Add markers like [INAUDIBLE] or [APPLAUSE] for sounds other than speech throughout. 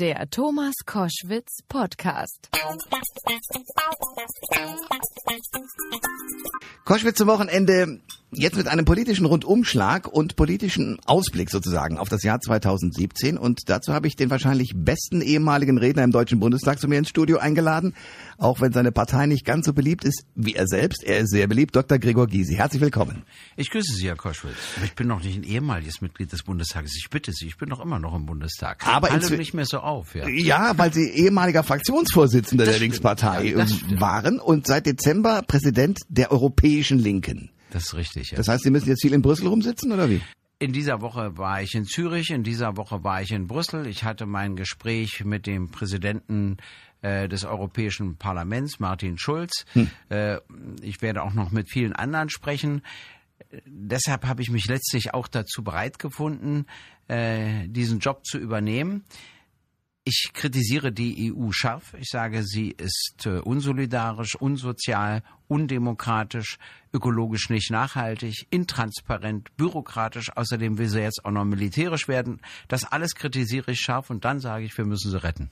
Der Thomas Koschwitz Podcast. Koschwitz zum Wochenende jetzt mit einem politischen Rundumschlag und politischen Ausblick sozusagen auf das Jahr 2017. Und dazu habe ich den wahrscheinlich besten ehemaligen Redner im Deutschen Bundestag zu mir ins Studio eingeladen. Auch wenn seine Partei nicht ganz so beliebt ist wie er selbst. Er ist sehr beliebt. Dr. Gregor Gysi. Herzlich willkommen. Ich grüße Sie, Herr Koschwitz. Ich bin noch nicht ein ehemaliges Mitglied des Bundestages. Ich bitte Sie, ich bin noch immer noch im Bundestag. Aber Alle nicht mehr so auf. Ja, ja weil Sie ehemaliger Fraktionsvorsitzender das der stimmt. Linkspartei ja, waren und seit Dezember Präsident der Europäischen Linken. Das ist richtig, ja. Das heißt, Sie müssen jetzt viel in Brüssel rumsitzen oder wie? In dieser Woche war ich in Zürich, in dieser Woche war ich in Brüssel. Ich hatte mein Gespräch mit dem Präsidenten äh, des Europäischen Parlaments, Martin Schulz. Hm. Äh, ich werde auch noch mit vielen anderen sprechen. Deshalb habe ich mich letztlich auch dazu bereit gefunden, äh, diesen Job zu übernehmen. Ich kritisiere die EU scharf. Ich sage, sie ist unsolidarisch, unsozial, undemokratisch, ökologisch nicht nachhaltig, intransparent, bürokratisch. Außerdem will sie jetzt auch noch militärisch werden. Das alles kritisiere ich scharf und dann sage ich, wir müssen sie retten.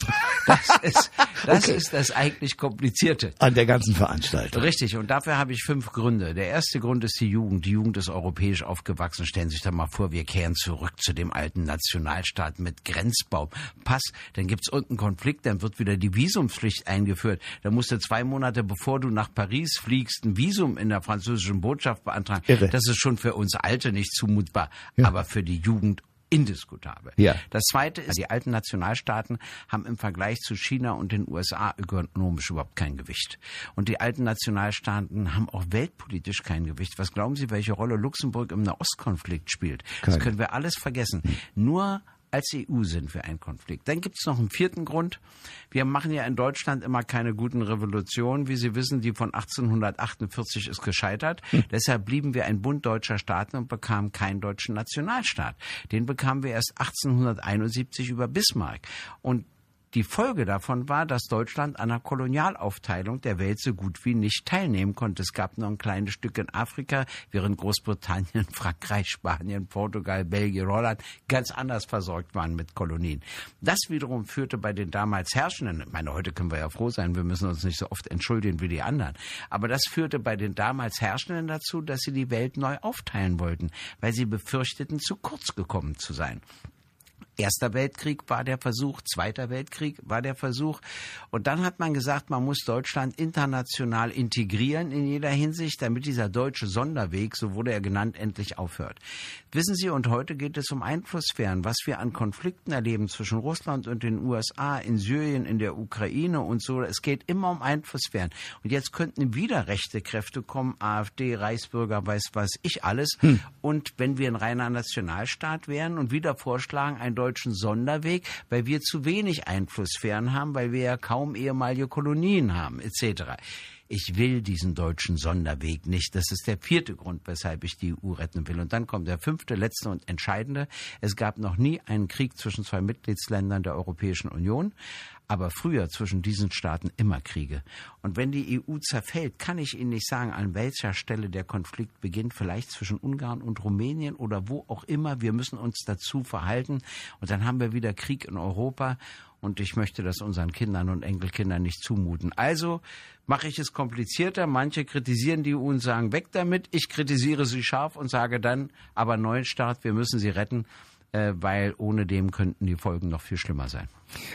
Das [LAUGHS] ist das, okay. ist das eigentlich Komplizierte. An der ganzen Veranstaltung. Richtig. Und dafür habe ich fünf Gründe. Der erste Grund ist die Jugend. Die Jugend ist europäisch aufgewachsen. Stellen Sie sich da mal vor, wir kehren zurück zu dem alten Nationalstaat mit Grenzbaum, Pass. Dann gibt's unten Konflikt, dann wird wieder die Visumspflicht eingeführt. Dann musst du zwei Monate, bevor du nach Paris fliegst, ein Visum in der französischen Botschaft beantragen. Irre. Das ist schon für uns Alte nicht zumutbar, ja. aber für die Jugend indiskutabel. Ja. Das zweite ist, die alten Nationalstaaten haben im Vergleich zu China und den USA ökonomisch überhaupt kein Gewicht. Und die alten Nationalstaaten haben auch weltpolitisch kein Gewicht. Was glauben Sie, welche Rolle Luxemburg im Nahostkonflikt spielt? Keine. Das können wir alles vergessen. Hm. Nur als EU sind wir ein Konflikt. Dann gibt es noch einen vierten Grund. Wir machen ja in Deutschland immer keine guten Revolutionen. Wie Sie wissen, die von 1848 ist gescheitert. Hm. Deshalb blieben wir ein Bund deutscher Staaten und bekamen keinen deutschen Nationalstaat. Den bekamen wir erst 1871 über Bismarck. Und die Folge davon war, dass Deutschland an der Kolonialaufteilung der Welt so gut wie nicht teilnehmen konnte. Es gab noch ein kleines Stück in Afrika, während Großbritannien, [LAUGHS] Frankreich, Spanien, Portugal, Belgien, Holland ganz anders versorgt waren mit Kolonien. Das wiederum führte bei den damals Herrschenden, ich meine, heute können wir ja froh sein, wir müssen uns nicht so oft entschuldigen wie die anderen, aber das führte bei den damals Herrschenden dazu, dass sie die Welt neu aufteilen wollten, weil sie befürchteten, zu kurz gekommen zu sein. Erster Weltkrieg war der Versuch, Zweiter Weltkrieg war der Versuch. Und dann hat man gesagt, man muss Deutschland international integrieren in jeder Hinsicht, damit dieser deutsche Sonderweg, so wurde er genannt, endlich aufhört. Wissen Sie, und heute geht es um Einflusssphären, was wir an Konflikten erleben zwischen Russland und den USA, in Syrien, in der Ukraine und so. Es geht immer um Einflusssphären. Und jetzt könnten wieder rechte Kräfte kommen, AfD, Reichsbürger, weiß was ich alles. Hm. Und wenn wir ein reiner Nationalstaat wären und wieder vorschlagen, ein deutschen Sonderweg, weil wir zu wenig Einflusssphären haben, weil wir ja kaum ehemalige Kolonien haben, etc. Ich will diesen deutschen Sonderweg nicht. Das ist der vierte Grund, weshalb ich die EU retten will. Und dann kommt der fünfte, letzte und entscheidende. Es gab noch nie einen Krieg zwischen zwei Mitgliedsländern der Europäischen Union aber früher zwischen diesen Staaten immer Kriege. Und wenn die EU zerfällt, kann ich Ihnen nicht sagen, an welcher Stelle der Konflikt beginnt, vielleicht zwischen Ungarn und Rumänien oder wo auch immer. Wir müssen uns dazu verhalten und dann haben wir wieder Krieg in Europa und ich möchte das unseren Kindern und Enkelkindern nicht zumuten. Also mache ich es komplizierter. Manche kritisieren die EU und sagen, weg damit. Ich kritisiere sie scharf und sage dann, aber neuen Start, wir müssen sie retten äh, weil ohne dem könnten die Folgen noch viel schlimmer sein.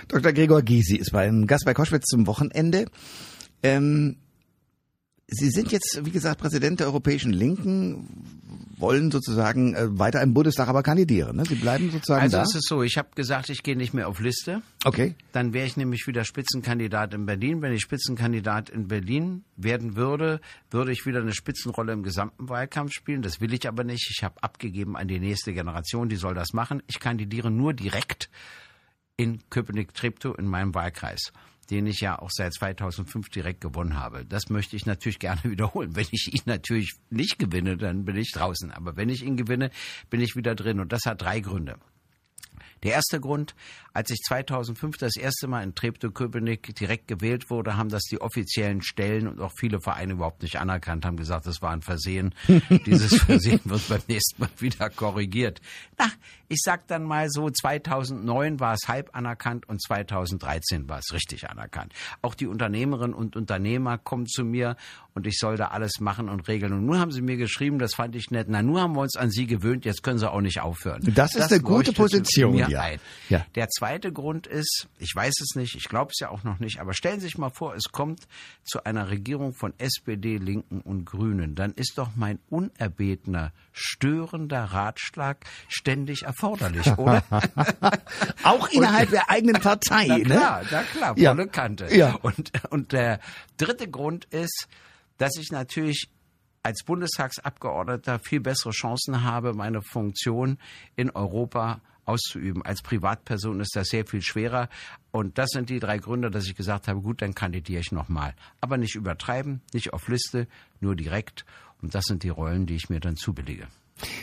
Dr. Gregor Gysi ist beim Gast bei Koschwitz zum Wochenende. Ähm, Sie sind jetzt, wie gesagt, Präsident der Europäischen Linken, wollen sozusagen äh, weiter im Bundestag aber kandidieren. Ne? Sie bleiben sozusagen also da. Also es ist so, ich habe gesagt, ich gehe nicht mehr auf Liste. Okay. Dann wäre ich nämlich wieder Spitzenkandidat in Berlin. Wenn ich Spitzenkandidat in Berlin werden würde, würde ich wieder eine Spitzenrolle im gesamten Wahlkampf spielen. Das will ich aber nicht. Ich habe abgegeben an die nächste Generation, die soll das machen. Ich kandidiere nur direkt in Köpenick-Treptow in meinem Wahlkreis den ich ja auch seit 2005 direkt gewonnen habe. Das möchte ich natürlich gerne [LAUGHS] wiederholen. Wenn ich ihn natürlich nicht gewinne, dann bin ich draußen. Aber wenn ich ihn gewinne, bin ich wieder drin. Und das hat drei Gründe. Der erste Grund, als ich 2005 das erste Mal in Treptow-Köpenick direkt gewählt wurde, haben das die offiziellen Stellen und auch viele Vereine überhaupt nicht anerkannt, haben gesagt, das war ein Versehen. [LAUGHS] Dieses Versehen wird beim nächsten Mal wieder korrigiert. Na, ich sag dann mal so, 2009 war es halb anerkannt und 2013 war es richtig anerkannt. Auch die Unternehmerinnen und Unternehmer kommen zu mir und ich soll da alles machen und regeln. Und nun haben sie mir geschrieben, das fand ich nett, na, nun haben wir uns an sie gewöhnt, jetzt können sie auch nicht aufhören. Das ist eine gute Position, ja. ein. Ja. Der zweite Grund ist, ich weiß es nicht, ich glaube es ja auch noch nicht, aber stellen Sie sich mal vor, es kommt zu einer Regierung von SPD, Linken und Grünen. Dann ist doch mein unerbetener, störender Ratschlag ständig erforderlich, oder? [LAUGHS] Auch innerhalb der eigenen [LAUGHS] Partei, Na ne? klar, na klar, Ja. volle Kante. Ja. Und, und der dritte Grund ist, dass ich natürlich als Bundestagsabgeordneter viel bessere Chancen habe, meine Funktion in Europa auszuüben. Als Privatperson ist das sehr viel schwerer. Und das sind die drei Gründe, dass ich gesagt habe, gut, dann kandidiere ich nochmal. Aber nicht übertreiben, nicht auf Liste, nur direkt. Und das sind die Rollen, die ich mir dann zubillige.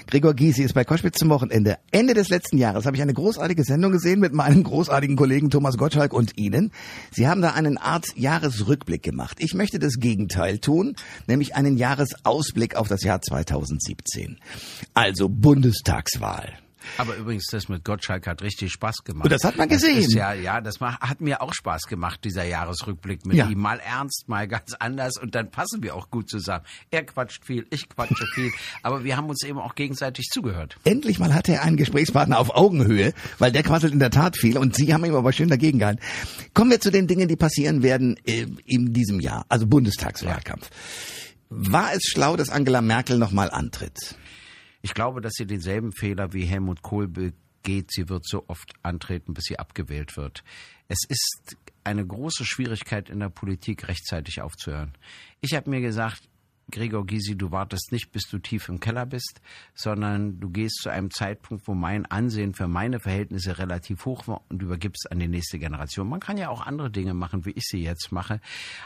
Gregor Gysi ist bei Koschwitz zum Wochenende. Ende des letzten Jahres habe ich eine großartige Sendung gesehen mit meinem großartigen Kollegen Thomas Gottschalk und Ihnen. Sie haben da einen Art Jahresrückblick gemacht. Ich möchte das Gegenteil tun, nämlich einen Jahresausblick auf das Jahr 2017. Also Bundestagswahl. Aber übrigens, das mit Gottschalk hat richtig Spaß gemacht. Und das hat man gesehen. ja, ja, das hat mir auch Spaß gemacht, dieser Jahresrückblick mit Ja. ihm. Mal ernst, mal ganz anders und dann passen wir auch gut zusammen. Er quatscht viel, ich quatsche viel, [LAUGHS] aber wir haben uns eben auch gegenseitig zugehört. Endlich mal hatte er einen Gesprächspartner auf Augenhöhe, weil der quasselt in der Tat viel und Sie haben ihm aber schön dagegen gehalten. Kommen wir zu den Dingen, die passieren werden äh, in diesem Jahr, also Bundestagswahlkampf. War es schlau, dass Angela Merkel nochmal antritt? Ich glaube, dass sie denselben Fehler wie Helmut Kohl begeht. Sie wird so oft antreten, bis sie abgewählt wird. Es ist eine große Schwierigkeit in der Politik, rechtzeitig aufzuhören. Ich habe mir gesagt, Gregor Gysi, du wartest nicht, bis du tief im Keller bist, sondern du gehst zu einem Zeitpunkt, wo mein Ansehen für meine Verhältnisse relativ hoch war und übergibst an die nächste Generation. Man kann ja auch andere Dinge machen, wie ich sie jetzt mache.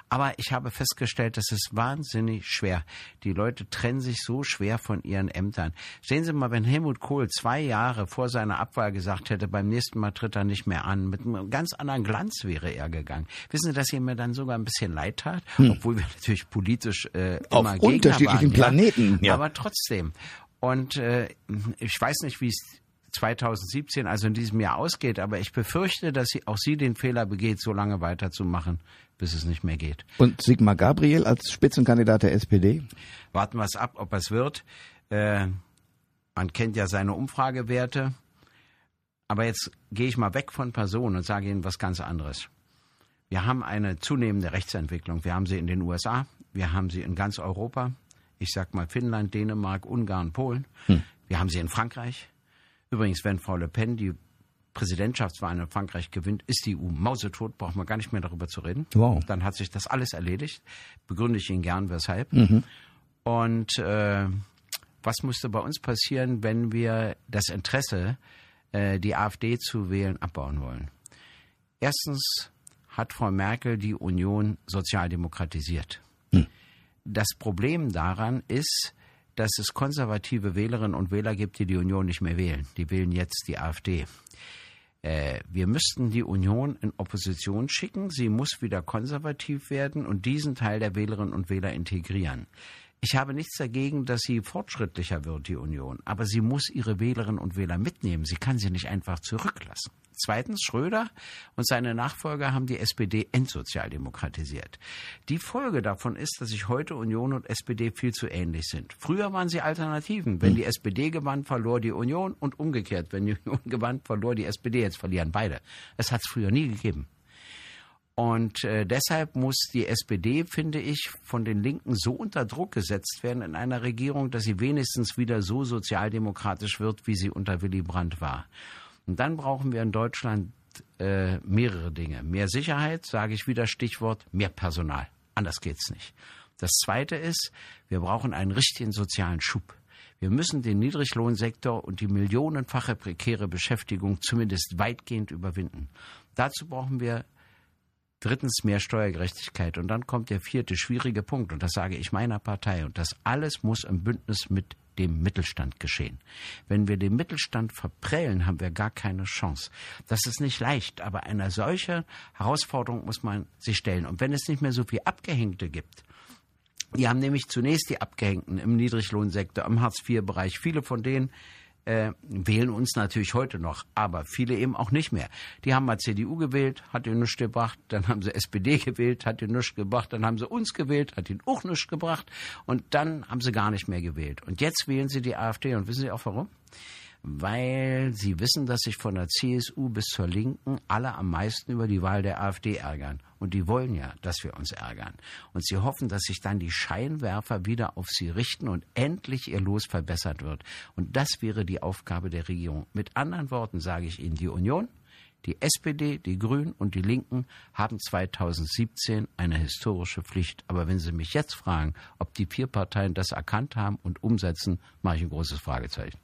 Aber ich habe festgestellt, das ist wahnsinnig schwer. Die Leute trennen sich so schwer von ihren Ämtern. Sehen Sie mal, wenn Helmut Kohl zwei Jahre vor seiner Abwahl gesagt hätte, beim nächsten Mal tritt er nicht mehr an, mit einem ganz anderen Glanz wäre er gegangen. Wissen Sie, dass ihr mir dann sogar ein bisschen leid tat, obwohl wir natürlich politisch äh, immer Gegner unterschiedlichen waren, Planeten, ja. Aber trotzdem. Und äh, ich weiß nicht, wie es 2017, also in diesem Jahr ausgeht, aber ich befürchte, dass sie, auch sie den Fehler begeht, so lange weiterzumachen, bis es nicht mehr geht. Und Sigmar Gabriel als Spitzenkandidat der SPD? Warten wir es ab, ob es wird. Äh, man kennt ja seine Umfragewerte. Aber jetzt gehe ich mal weg von Personen und sage Ihnen was ganz anderes. Wir haben eine zunehmende Rechtsentwicklung. Wir haben sie in den USA, wir haben sie in ganz Europa. Ich sag mal Finnland, Dänemark, Ungarn, Polen. Wir haben sie in Frankreich. Übrigens, wenn Frau Le Pen die Präsidentschaftswahl in Frankreich gewinnt, ist die EU mausetot, braucht man gar nicht mehr darüber zu reden. Wow. Dann hat sich das alles erledigt. Begründe ich Ihnen gern, weshalb. Und äh, was müsste bei uns passieren, wenn wir das Interesse, äh, die AfD zu wählen, abbauen wollen? Erstens hat Frau Merkel die Union sozialdemokratisiert. Das Problem daran ist, dass es konservative Wählerinnen und Wähler gibt, die die Union nicht mehr wählen. Die wählen jetzt die AfD. Äh, wir müssten die Union in Opposition schicken. Sie muss wieder konservativ werden und diesen Teil der Wählerinnen und Wähler integrieren. Ich habe nichts dagegen, dass sie fortschrittlicher wird, die Union. Aber sie muss ihre Wählerinnen und Wähler mitnehmen. Sie kann sie nicht einfach zurücklassen. Zweitens, Schröder und seine Nachfolger haben die SPD entsozialdemokratisiert. Die Folge davon ist, dass sich heute Union und SPD viel zu ähnlich sind. Früher waren sie Alternativen. Wenn die SPD gewann, verlor die Union und umgekehrt. Wenn die Union [LAUGHS] gewann, verlor die SPD. Jetzt verlieren beide. Es hat es früher nie gegeben. Und äh, deshalb muss die SPD, finde ich, von den Linken so unter Druck gesetzt werden in einer Regierung, dass sie wenigstens wieder so sozialdemokratisch wird, wie sie unter Willy Brandt war. Und dann brauchen wir in Deutschland äh, mehrere Dinge. Mehr Sicherheit, sage ich wieder Stichwort, mehr Personal. Anders geht's nicht. Das Zweite ist, wir brauchen einen richtigen sozialen Schub. Wir müssen den Niedriglohnsektor und die millionenfache prekäre Beschäftigung zumindest weitgehend überwinden. Dazu brauchen wir Drittens mehr Steuergerechtigkeit. Und dann kommt der vierte schwierige Punkt. Und das sage ich meiner Partei. Und das alles muss im Bündnis mit dem Mittelstand geschehen. Wenn wir den Mittelstand verprellen, haben wir gar keine Chance. Das ist nicht leicht, aber eine solche Herausforderung muss man sich stellen. Und wenn es nicht mehr so viel Abgehängte gibt, die haben nämlich zunächst die Abgehängten im Niedriglohnsektor, im Hartz-IV-Bereich. Viele von denen äh, wählen uns natürlich heute noch, aber viele eben auch nicht mehr. Die haben mal CDU gewählt, hat ihnen nichts gebracht, dann haben sie SPD gewählt, hat ihnen nichts gebracht, dann haben sie uns gewählt, hat ihnen auch nichts gebracht und dann haben sie gar nicht mehr gewählt. Und jetzt wählen sie die AfD und wissen Sie auch warum? Weil sie wissen, dass sich von der CSU bis zur Linken alle am meisten über die Wahl der AfD ärgern. Und die wollen ja, dass wir uns ärgern. Und sie hoffen, dass sich dann die Scheinwerfer wieder auf sie richten und endlich ihr Los verbessert wird. Und das wäre die Aufgabe der Regierung. Mit anderen Worten sage ich Ihnen, die Union, die SPD, die Grünen und die Linken haben 2017 eine historische Pflicht. Aber wenn Sie mich jetzt fragen, ob die vier Parteien das erkannt haben und umsetzen, mache ich ein großes Fragezeichen.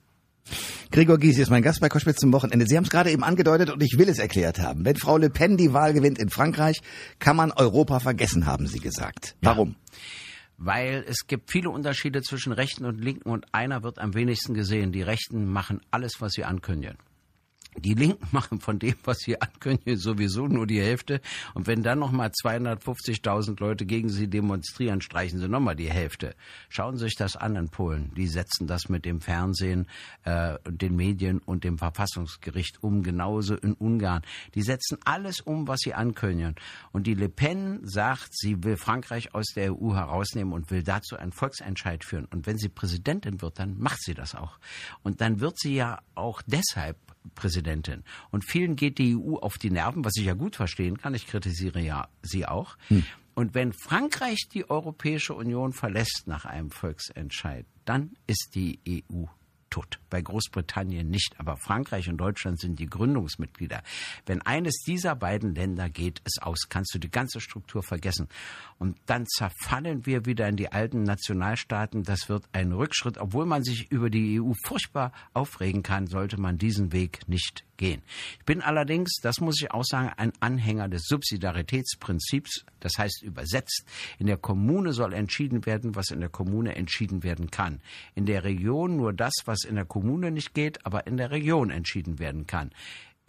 Gregor Gysi ist mein Gast bei Koschwitz zum Wochenende. Sie haben es gerade eben angedeutet und ich will es erklärt haben. Wenn Frau Le Pen die Wahl gewinnt in Frankreich, kann man Europa vergessen, haben Sie gesagt. Warum? Ja weil es gibt viele Unterschiede zwischen Rechten und Linken und einer wird am wenigsten gesehen. Die Rechten machen alles, was sie ankündigen. Die Linken [LAUGHS] machen von dem, was sie ankündigen, sowieso nur die Hälfte. Und wenn dann nochmal 250.000 Leute gegen sie demonstrieren, streichen sie nochmal die Hälfte. Schauen Sie sich das an in Polen. Die setzen das mit dem Fernsehen, äh, den Medien und dem Verfassungsgericht um. Genauso in Ungarn. Die setzen alles um, was sie ankündigen. Und die Le Pen sagt, sie will Frankreich aus der EU herausnehmen und will dazu einen Volksentscheid führen. Und wenn sie Präsidentin wird, dann macht sie das auch. Und dann wird sie ja auch deshalb Präsidentin. Und vielen geht die EU auf die Nerven, was ich ja gut verstehen kann. Ich kritisiere ja sie auch. Hm. Und wenn Frankreich die Europäische Union verlässt nach einem Volksentscheid, dann ist die EU tot. Bei Großbritannien nicht, aber Frankreich und Deutschland sind die Gründungsmitglieder. Wenn eines dieser beiden Länder geht es aus, kannst du die ganze Struktur vergessen. Und dann zerfallen wir wieder in die alten Nationalstaaten. Das wird ein Rückschritt. Obwohl man sich über die EU furchtbar aufregen kann, sollte man diesen Weg nicht gehen. Ich bin allerdings, das muss ich auch sagen, ein Anhänger des Subsidiaritätsprinzips. Das heißt übersetzt, in der Kommune soll entschieden werden, was in der Kommune entschieden werden kann. In der Region nur das, was in der Kommune nicht geht, aber in der Region entschieden werden kann.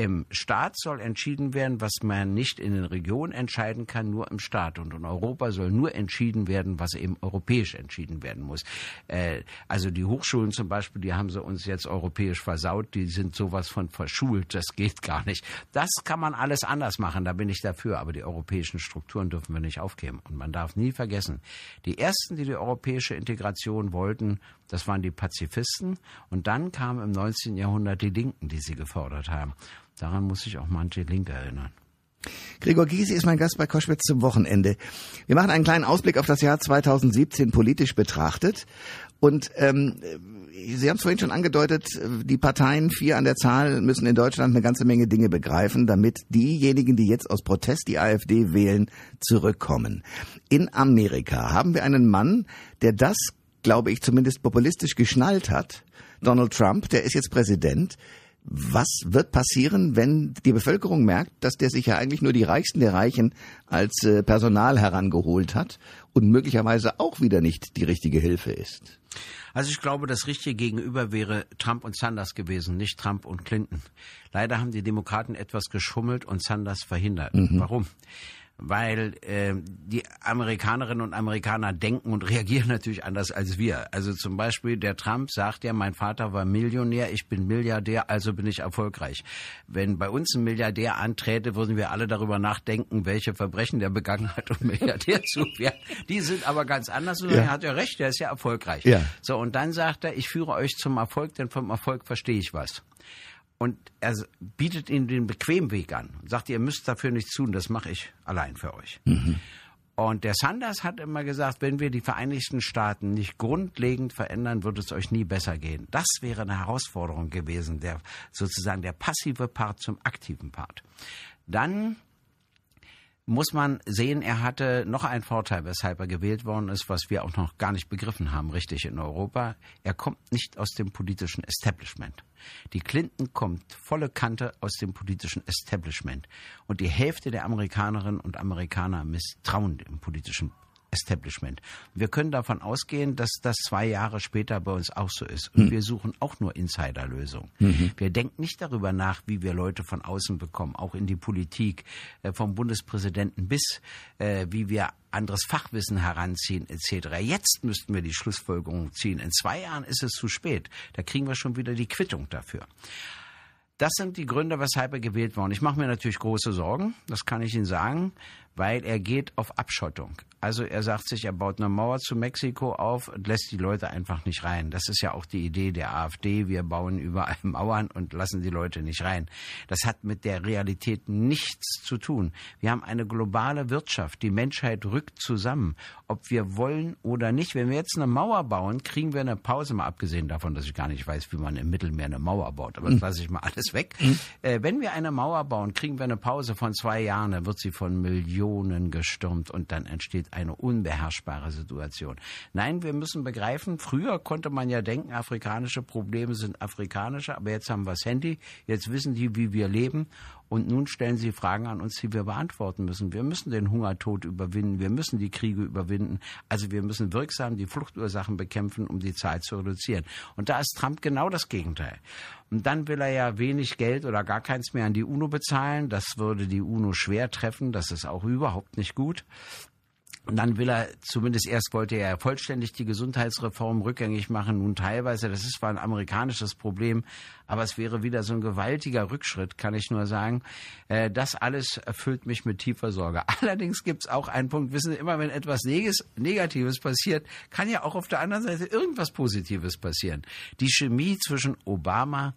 Im Staat soll entschieden werden, was man nicht in den Regionen entscheiden kann, nur im Staat. Und in Europa soll nur entschieden werden, was eben europäisch entschieden werden muss. Äh, also die Hochschulen zum Beispiel, die haben sie uns jetzt europäisch versaut, die sind sowas von verschult, das geht gar nicht. Das kann man alles anders machen, da bin ich dafür, aber die europäischen Strukturen dürfen wir nicht aufgeben. Und man darf nie vergessen, die ersten, die die europäische Integration wollten, das waren die Pazifisten. Und dann kamen im 19. Jahrhundert die Linken, die sie gefordert haben. Daran muss sich auch manche Linke erinnern. Gregor Gysi ist mein Gast bei Koschwitz zum Wochenende. Wir machen einen kleinen Ausblick auf das Jahr 2017 politisch betrachtet. Und ähm, Sie haben es vorhin schon angedeutet, die Parteien, vier an der Zahl, müssen in Deutschland eine ganze Menge Dinge begreifen, damit diejenigen, die jetzt aus Protest die AfD wählen, zurückkommen. In Amerika haben wir einen Mann, der das, glaube ich, zumindest populistisch geschnallt hat. Donald Trump, der ist jetzt Präsident. Was wird passieren, wenn die Bevölkerung merkt, dass der sich ja eigentlich nur die Reichsten der Reichen als äh, Personal herangeholt hat und möglicherweise auch wieder nicht die richtige Hilfe ist? Also ich glaube, das richtige Gegenüber wäre Trump und Sanders gewesen, nicht Trump und Clinton. Leider haben die Demokraten etwas geschummelt und Sanders verhindert. Mhm. Warum? Weil äh, die Amerikanerinnen und Amerikaner denken und [LAUGHS] reagieren natürlich anders als wir. Also zum Beispiel der Trump sagt ja, mein Vater war Millionär, ich bin Milliardär, also bin ich erfolgreich. Wenn bei uns ein Milliardär anträte, würden wir alle darüber nachdenken, welche Verbrechen der begangen hat, um Milliardär [LAUGHS] zu werden. Die sind aber ganz anders und ja. er hat ja recht, der ist ja erfolgreich. Ja. So, und dann sagt er, ich führe euch zum Erfolg, denn vom Erfolg verstehe ich was. Und er bietet ihnen den bequemen Weg an und sagt, ihr müsst dafür nichts tun, das mache ich allein für euch. Mhm. Und der Sanders hat immer gesagt, wenn wir die Vereinigten Staaten nicht grundlegend verändern, wird es euch nie besser gehen. Das wäre eine Herausforderung gewesen, der sozusagen der passive Part zum aktiven Part. Dann muss man sehen, er hatte noch einen Vorteil, weshalb er gewählt worden ist, was wir auch noch gar nicht begriffen haben, richtig in Europa. Er kommt nicht aus dem politischen Establishment. Die Clinton kommt volle Kante aus dem politischen Establishment. Und die Hälfte der Amerikanerinnen und Amerikaner misstrauen dem politischen Establishment. Wir können davon ausgehen, dass das zwei Jahre später bei uns auch so ist. Und mhm. wir suchen auch nur Insiderlösungen. Mhm. Wir denken nicht darüber nach, wie wir Leute von außen bekommen, auch in die Politik, äh, vom Bundespräsidenten bis, äh, wie wir anderes Fachwissen heranziehen etc. Jetzt müssten wir die Schlussfolgerung ziehen. In zwei Jahren ist es zu spät. Da kriegen wir schon wieder die Quittung dafür. Das sind die Gründe, weshalb er gewählt worden. Ich mache mir natürlich große Sorgen, das kann ich Ihnen sagen weil er geht auf Abschottung. Also er sagt sich, er baut eine Mauer zu Mexiko auf und lässt die Leute einfach nicht rein. Das ist ja auch die Idee der AfD. Wir bauen überall [LAUGHS] Mauern und lassen die Leute nicht rein. Das hat mit der Realität nichts zu tun. Wir haben eine globale Wirtschaft. Die Menschheit rückt zusammen. Ob wir wollen oder nicht. Wenn wir jetzt eine Mauer bauen, kriegen wir eine Pause, mal abgesehen davon, dass ich gar nicht weiß, wie man im Mittelmeer eine Mauer baut. Aber das hm. lasse ich mal alles weg. Äh, wenn wir eine Mauer bauen, kriegen wir eine Pause von zwei Jahren. Dann wird sie von Millionen Millionen gestürmt und dann entsteht eine unbeherrschbare Situation. Nein, wir müssen begreifen, früher konnte man ja denken, afrikanische Probleme sind afrikanische, aber jetzt haben wir das Handy, jetzt wissen die, wie wir leben und nun stellen sie Fragen an uns, die wir beantworten müssen. Wir müssen den Hungertod überwinden, wir müssen die Kriege überwinden. Also wir müssen wirksam die Fluchtursachen bekämpfen, um die Zahl zu reduzieren. Und da ist Trump genau das Gegenteil. Und dann will er ja wenig Geld oder gar keins mehr an die UNO bezahlen. Das würde die UNO schwer treffen. Das ist auch überhaupt nicht gut. Und dann will er, zumindest erst wollte er vollständig die Gesundheitsreform rückgängig machen, nun teilweise. Das ist zwar ein amerikanisches Problem, aber es wäre wieder so ein gewaltiger Rückschritt, kann ich nur sagen. Äh, das alles erfüllt mich mit tiefer Sorge. [LAUGHS] Allerdings gibt es auch einen Punkt, wissen Sie, immer wenn etwas Negatives passiert, kann ja auch auf der anderen Seite irgendwas Positives passieren. Die Chemie zwischen Obama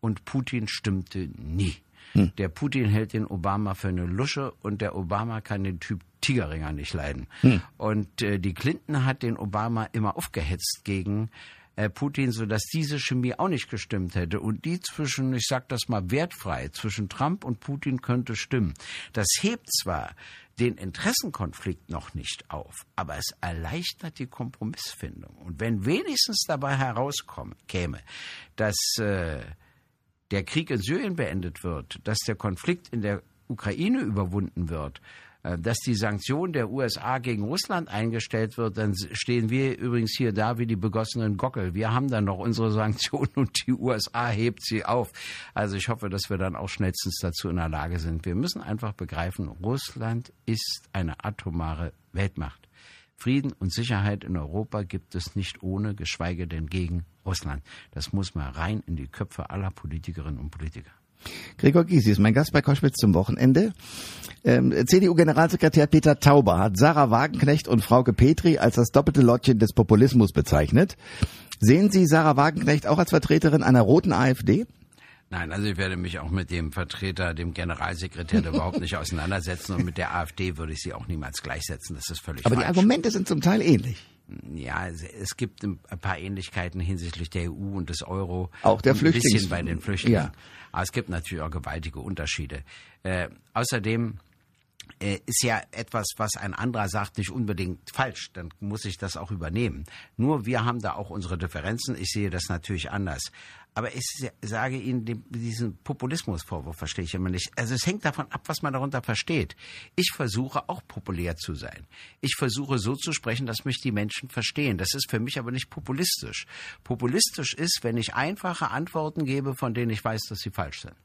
und Putin stimmte nie. Hm. Der Putin hält den Obama für eine Lusche und der Obama kann den Typ Tigerringer nicht leiden. Hm. Und äh, die Clinton hat den Obama immer aufgehetzt gegen äh, Putin, so dass diese Chemie auch nicht gestimmt hätte. Und die zwischen, ich sag das mal wertfrei, zwischen Trump und Putin könnte stimmen. Das hebt zwar den Interessenkonflikt noch nicht auf, aber es erleichtert die Kompromissfindung. Und wenn wenigstens dabei herauskäme, dass äh, der Krieg in Syrien beendet wird, dass der Konflikt in der Ukraine überwunden wird, dass die Sanktion der USA gegen Russland eingestellt wird, dann stehen wir übrigens hier da wie die begossenen Gockel. Wir haben dann noch unsere Sanktionen und die USA hebt sie auf. Also ich hoffe, dass wir dann auch schnellstens dazu in der Lage sind. Wir müssen einfach begreifen, Russland ist eine atomare Weltmacht. Frieden und Sicherheit in Europa gibt es nicht ohne, geschweige denn gegen Russland. Das muss mal rein in die Köpfe aller Politikerinnen und Politiker. Gregor Gysi ist mein Gast bei Koschwitz zum Wochenende. Ähm, CDU-Generalsekretär Peter Tauber hat Sarah Wagenknecht und Frauke Petri als das doppelte Lottchen des Populismus bezeichnet. Sehen Sie Sarah Wagenknecht auch als Vertreterin einer roten AfD? Nein, also ich werde mich auch mit dem Vertreter, dem Generalsekretär überhaupt nicht [LAUGHS] auseinandersetzen und mit der AfD würde ich sie auch niemals gleichsetzen. Das ist völlig Aber falsch. die Argumente sind zum Teil ähnlich. Ja, es gibt ein paar Ähnlichkeiten hinsichtlich der EU und des Euro. Auch der Flüchtlings. Ein bisschen bei den Flüchtlingen. Ja. Aber es gibt natürlich auch gewaltige Unterschiede. Äh, außerdem äh, ist ja etwas, was ein anderer sagt, nicht unbedingt falsch. Dann muss ich das auch übernehmen. Nur wir haben da auch unsere Differenzen. Ich sehe das natürlich anders. Aber ich sage Ihnen, diesen Populismusvorwurf verstehe ich immer nicht. Also es hängt davon ab, was man darunter versteht. Ich versuche auch populär zu sein. Ich versuche so zu sprechen, dass mich die Menschen verstehen. Das ist für mich aber nicht populistisch. Populistisch ist, wenn ich einfache Antworten gebe, von denen ich weiß, dass sie falsch sind.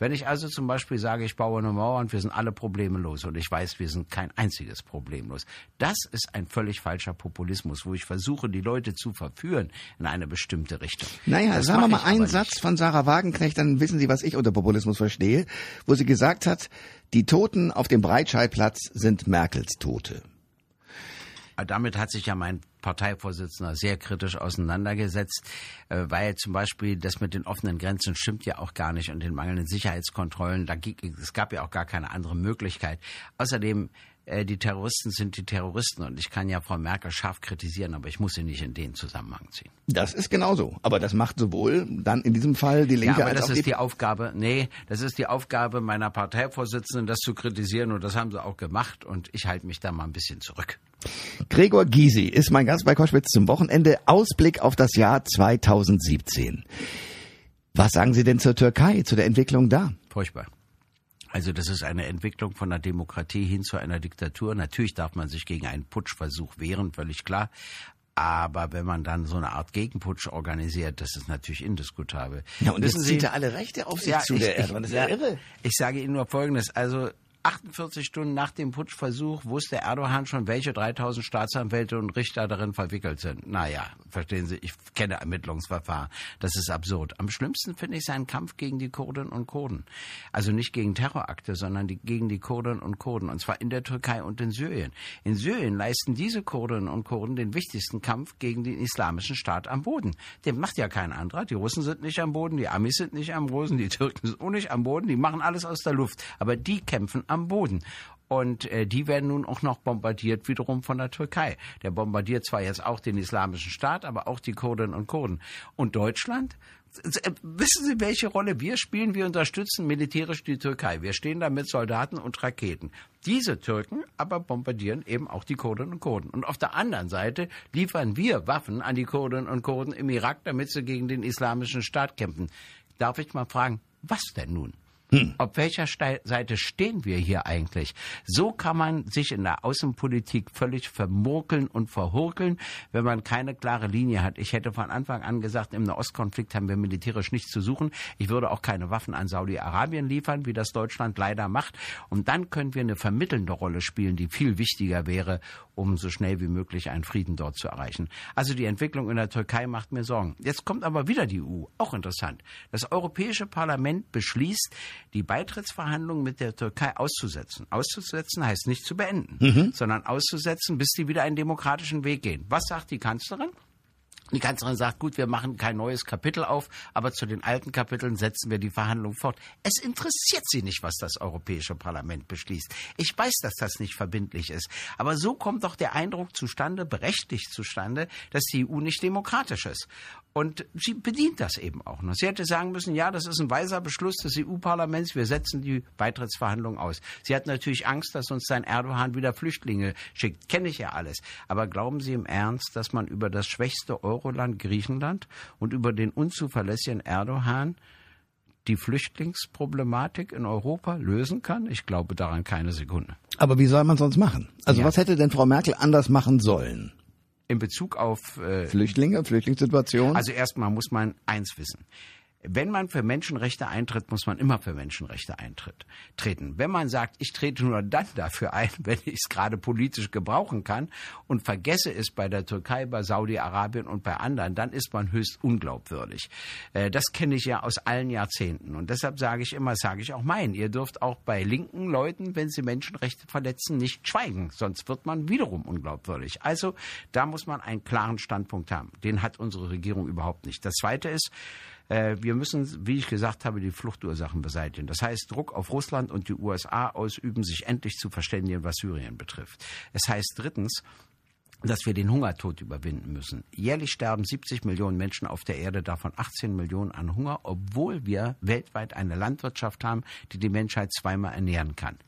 Wenn ich also zum Beispiel sage, ich baue eine Mauer und wir sind alle Probleme los und ich weiß, wir sind kein einziges Problem los, das ist ein völlig falscher Populismus, wo ich versuche, die Leute zu verführen in eine bestimmte Richtung. Naja, das sagen wir mal einen Satz von Sarah Wagenknecht, dann wissen Sie, was ich unter Populismus verstehe, wo sie gesagt hat, die Toten auf dem Breitscheidplatz sind Merkels Tote. Damit hat sich ja mein Parteivorsitzender sehr kritisch auseinandergesetzt, äh, weil zum Beispiel das mit den offenen Grenzen stimmt ja auch gar nicht und den mangelnden Sicherheitskontrollen. Da, es gab ja auch gar keine andere Möglichkeit. Außerdem äh, die Terroristen sind die Terroristen und ich kann ja Frau Merkel scharf kritisieren, aber ich muss sie nicht in den Zusammenhang ziehen. Das ist genauso. Aber das macht sowohl dann in diesem Fall die Linke ja, aber als das auch ist die, die Aufgabe. Nee, das ist die Aufgabe meiner Parteivorsitzenden, das zu kritisieren und das haben sie auch gemacht und ich halte mich da mal ein bisschen zurück. Gregor Gysi ist mein Gast bei Koschwitz zum Wochenende. Ausblick auf das Jahr 2017. Was sagen Sie denn zur Türkei, zu der Entwicklung da? Furchtbar. Also das ist eine Entwicklung von einer Demokratie hin zu einer Diktatur. Natürlich darf man sich gegen einen Putschversuch wehren, völlig klar. Aber wenn man dann so eine Art Gegenputsch organisiert, das ist natürlich indiskutabel. Ja, und Wissen das Sie, zieht er alle Rechte auf sich ja, zu, ich, der ich, Erdogan. Das ist ja, ja irre. Ich sage Ihnen nur Folgendes. Also 48 Stunden nach dem Putschversuch wusste Erdogan schon, welche 3000 Staatsanwälte und Richter darin verwickelt sind. Naja, verstehen Sie, ich kenne Ermittlungsverfahren. Das ist absurd. Am schlimmsten finde ich seinen Kampf gegen die Kurdinnen und Kurden. Also nicht gegen Terrorakte, sondern die, gegen die Kurdinnen und Kurden. Und zwar in der Türkei und in Syrien. In Syrien leisten diese Kurdinnen und Kurden den wichtigsten Kampf gegen den islamischen Staat am Boden. Den macht ja kein anderer. Die Russen sind nicht am Boden, die Amis sind nicht am Boden, die Türken sind auch nicht am Boden. Die machen alles aus der Luft. Aber die kämpfen am Boden. Und äh, die werden nun auch noch bombardiert wiederum von der Türkei. Der bombardiert zwar jetzt auch den islamischen Staat, aber auch die Kurdinnen und Kurden. Und Deutschland? Äh, Wissen Sie, welche Rolle wir spielen? Wir unterstützen militärisch die Türkei. Wir stehen da mit Soldaten und Raketen. Diese Türken aber bombardieren eben auch die Kurdinnen und Kurden. Und auf der anderen Seite liefern wir Waffen an die Kurdinnen und Kurden im Irak, damit sie gegen den islamischen Staat kämpfen. Darf ich mal fragen, was denn nun? Hm. Auf welcher Seite stehen wir hier eigentlich? So kann man sich in der Außenpolitik völlig vermurkeln und verhurkeln, wenn man keine klare Linie hat. Ich hätte von Anfang an gesagt, im Nahostkonflikt haben wir militärisch nichts zu suchen. Ich würde auch keine Waffen an Saudi-Arabien liefern, wie das Deutschland leider macht. Und dann können wir eine vermittelnde Rolle spielen, die viel wichtiger wäre, um so schnell wie möglich einen Frieden dort zu erreichen. Also die Entwicklung in der Türkei macht mir Sorgen. Jetzt kommt aber wieder die EU. Auch interessant. Das Europäische Parlament beschließt, die Beitrittsverhandlungen mit der Türkei auszusetzen. Auszusetzen heißt nicht zu beenden, mhm. sondern auszusetzen, bis die wieder einen demokratischen Weg gehen. Was sagt die Kanzlerin? Die Kanzlerin sagt, gut, wir machen kein neues Kapitel auf, aber zu den alten Kapiteln setzen wir die Verhandlungen fort. Es interessiert sie nicht, was das Europäische Parlament beschließt. Ich weiß, dass das nicht verbindlich ist. Aber so kommt doch der Eindruck zustande, berechtigt zustande, dass die EU nicht demokratisch ist. Und sie bedient das eben auch noch. Sie hätte sagen müssen, ja, das ist ein weiser Beschluss des EU-Parlaments, wir setzen die Beitrittsverhandlungen aus. Sie hat natürlich Angst, dass uns sein Erdogan wieder Flüchtlinge schickt. Kenne ich ja alles. Aber glauben Sie im Ernst, dass man über das schwächste Euroland Griechenland und über den unzuverlässigen Erdogan die Flüchtlingsproblematik in Europa lösen kann? Ich glaube daran keine Sekunde. Aber wie soll man sonst machen? Also ja. was hätte denn Frau Merkel anders machen sollen? In Bezug auf äh, Flüchtlinge, Flüchtlingssituation? Also erstmal muss man eins wissen. Wenn man für Menschenrechte eintritt, muss man immer für Menschenrechte eintreten. Wenn man sagt, ich trete nur dann dafür ein, [LAUGHS] wenn ich es gerade politisch gebrauchen kann und vergesse es bei der Türkei, bei Saudi-Arabien und bei anderen, dann ist man höchst unglaubwürdig. Äh, das kenne ich ja aus allen Jahrzehnten. Und deshalb sage ich immer, sage ich auch meinen, ihr dürft auch bei linken Leuten, wenn sie Menschenrechte verletzen, nicht schweigen. Sonst wird man wiederum unglaubwürdig. Also da muss man einen klaren Standpunkt haben. Den hat unsere Regierung überhaupt nicht. Das Zweite ist, wir müssen, wie ich gesagt habe, die Fluchtursachen beseitigen. Das heißt, Druck auf Russland und die USA ausüben, sich endlich zu verständigen, was Syrien betrifft. Es heißt drittens, dass wir den Hungertod überwinden müssen. Jährlich sterben 70 Millionen Menschen auf der Erde, davon 18 Millionen an Hunger, obwohl wir weltweit eine Landwirtschaft haben, die die Menschheit zweimal ernähren kann.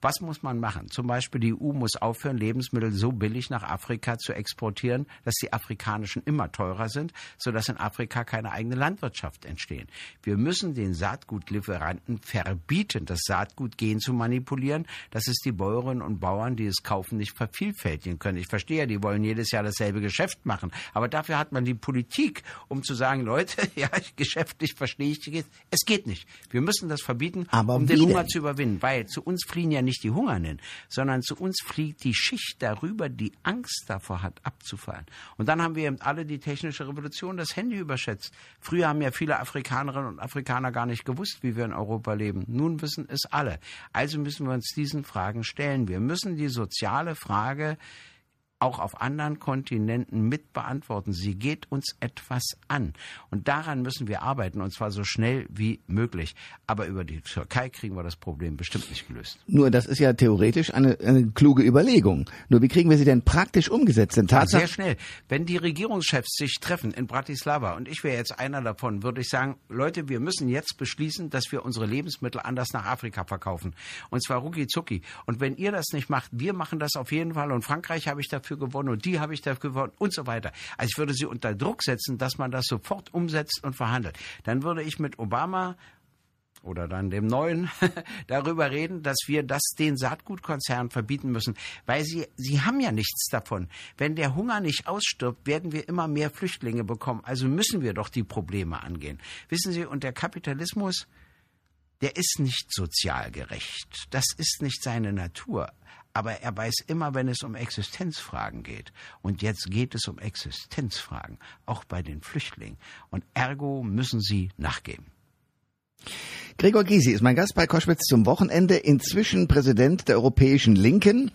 Was muss man machen? Zum Beispiel die EU muss aufhören, Lebensmittel so billig nach Afrika zu exportieren, dass die afrikanischen immer teurer sind, sodass in Afrika keine eigene Landwirtschaft entstehen. Wir müssen den Saatgutlieferanten verbieten, das Saatgut gehen zu manipulieren, dass es die Bäuerinnen und Bauern, die es kaufen, nicht vervielfältigen können. Ich verstehe ja, die wollen jedes Jahr dasselbe Geschäft machen. Aber dafür hat man die Politik, um zu sagen, Leute, [LAUGHS] ja, geschäftlich verstehe ich, es geht nicht. Wir müssen das verbieten, Aber um den Hunger denn? zu überwinden, weil zu uns fliehen ja nicht die Hungernden, sondern zu uns fliegt die Schicht darüber, die Angst davor hat, abzufallen. Und dann haben wir eben alle die technische Revolution, das Handy überschätzt. Früher haben ja viele Afrikanerinnen und Afrikaner gar nicht gewusst, wie wir in Europa leben. Nun wissen es alle. Also müssen wir uns diesen Fragen stellen. Wir müssen die soziale Frage auch auf anderen Kontinenten mit beantworten. Sie geht uns etwas an. Und daran müssen wir arbeiten, und zwar so schnell wie möglich. Aber über die Türkei kriegen wir das Problem bestimmt nicht gelöst. Nur das ist ja theoretisch eine, eine kluge Überlegung. Nur wie kriegen wir sie denn praktisch umgesetzt? Denn ja, sehr schnell. Wenn die Regierungschefs sich treffen in Bratislava, und ich wäre jetzt einer davon, würde ich sagen, Leute, wir müssen jetzt beschließen, dass wir unsere Lebensmittel anders nach Afrika verkaufen. Und zwar rucki zucki. Und wenn ihr das nicht macht, wir machen das auf jeden Fall. Und Frankreich habe ich dafür dafür gewonnen und die habe ich dafür gewonnen und so weiter. Also ich würde sie unter Druck setzen, dass man das sofort umsetzt und verhandelt. Dann würde ich mit Obama oder dann dem neuen [LAUGHS] darüber reden, dass wir das den Saatgutkonzernen verbieten müssen, weil sie sie haben ja nichts davon. Wenn der Hunger nicht ausstirbt, werden wir immer mehr Flüchtlinge bekommen. Also müssen wir doch die Probleme angehen. Wissen Sie, und der Kapitalismus, der ist nicht sozial gerecht. Das ist nicht seine Natur. Aber er weiß immer, wenn es um Existenzfragen geht. Und jetzt geht es um Existenzfragen, auch bei den Flüchtlingen. Und ergo müssen sie nachgeben. Gregor Gysi ist mein Gast bei Koschwitz zum Wochenende, inzwischen Präsident der Europäischen Linken,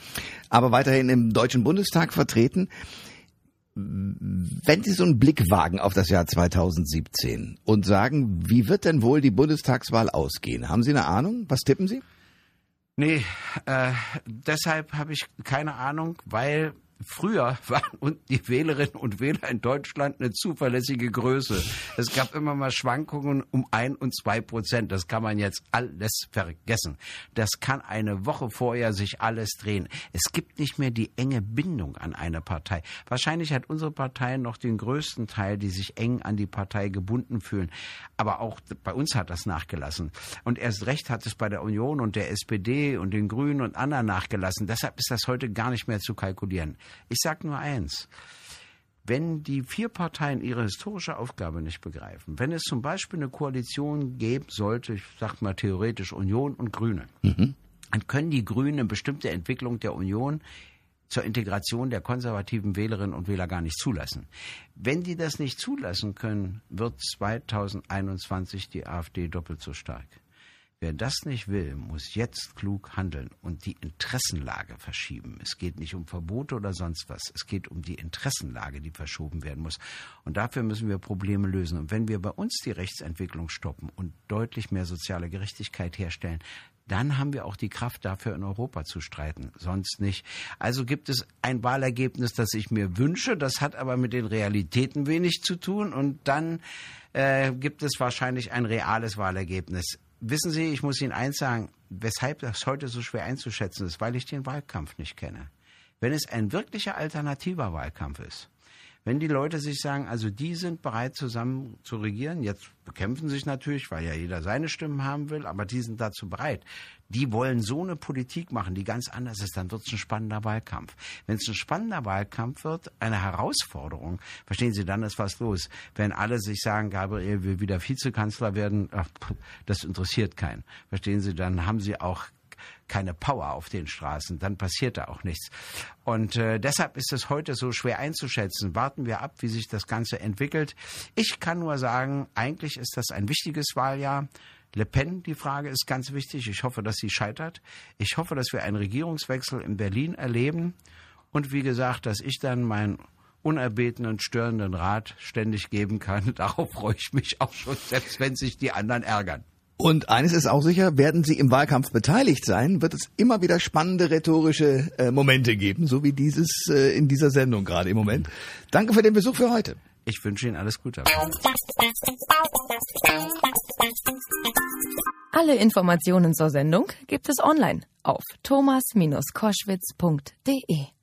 aber weiterhin im Deutschen Bundestag vertreten. Wenn Sie so einen Blick wagen auf das Jahr 2017 und sagen, wie wird denn wohl die Bundestagswahl ausgehen? Haben Sie eine Ahnung? Was tippen Sie? Nee, äh, deshalb habe ich keine Ahnung, weil Früher [LAUGHS] waren die Wählerinnen und Wähler in Deutschland eine zuverlässige Größe. Es gab immer mal Schwankungen um ein und zwei Prozent. Das kann man jetzt alles vergessen. Das kann eine Woche vorher sich alles drehen. Es gibt nicht mehr die enge Bindung an eine Partei. Wahrscheinlich hat unsere Partei noch den größten Teil, die sich eng an die Partei gebunden fühlen. Aber auch bei uns hat das nachgelassen. Und erst recht hat es bei der Union und der SPD und den Grünen und anderen nachgelassen. Deshalb ist das heute gar nicht mehr zu kalkulieren. Ich sage nur eins. Wenn die vier Parteien ihre historische Aufgabe nicht begreifen, wenn es zum Beispiel eine Koalition geben sollte, ich sage mal theoretisch Union und Grüne, mhm. dann können die Grünen eine bestimmte Entwicklung der Union zur Integration der konservativen Wählerinnen und Wähler gar nicht zulassen. Wenn die das nicht zulassen können, wird 2021 die AfD doppelt so stark. Wer das nicht will, muss jetzt klug handeln und die Interessenlage verschieben. Es geht nicht um Verbote oder sonst was. Es geht um die Interessenlage, die verschoben werden muss. Und dafür müssen wir Probleme lösen. Und wenn wir bei uns die Rechtsentwicklung stoppen und deutlich mehr soziale Gerechtigkeit herstellen, dann haben wir auch die Kraft dafür in Europa zu streiten, sonst nicht. Also gibt es ein Wahlergebnis, das ich mir wünsche, das hat aber mit den Realitäten wenig zu tun und dann äh, gibt es wahrscheinlich ein reales Wahlergebnis wissen Sie, ich muss Ihnen eins sagen, weshalb das heute so schwer einzuschätzen ist, weil ich den Wahlkampf nicht kenne. Wenn es ein wirklicher alternativer Wahlkampf ist, wenn die Leute sich sagen, also die sind bereit zusammen zu regieren, jetzt bekämpfen sich natürlich, weil ja jeder seine Stimmen haben will, aber die sind dazu bereit. Die wollen so eine Politik machen, die ganz anders ist, dann wird es ein spannender Wahlkampf. Wenn es ein spannender Wahlkampf wird, eine Herausforderung, verstehen Sie, dann ist was los. Wenn alle sich sagen, Gabriel will wieder Vizekanzler werden, ach, das interessiert keinen. Verstehen Sie, dann haben Sie auch keine Power auf den Straßen, dann passiert da auch nichts. Und äh, deshalb ist es heute so schwer einzuschätzen. Warten wir ab, wie sich das Ganze entwickelt. Ich kann nur sagen, eigentlich ist das ein wichtiges Wahljahr. Le Pen, die Frage ist ganz wichtig. Ich hoffe, dass sie scheitert. Ich hoffe, dass wir einen Regierungswechsel in Berlin erleben. Und wie gesagt, dass ich dann meinen unerbetenen, störenden Rat ständig geben kann. [LAUGHS] Darauf freue ich mich auch schon, selbst wenn sich die anderen ärgern. Und eines ist auch sicher, werden Sie im Wahlkampf beteiligt sein, wird es immer wieder spannende rhetorische äh, Momente geben, so wie dieses äh, in dieser Sendung gerade im Moment. Danke für den Besuch für heute. Ich wünsche Ihnen alles Gute. Alle Informationen zur Sendung gibt es online auf thomas-koschwitz.de.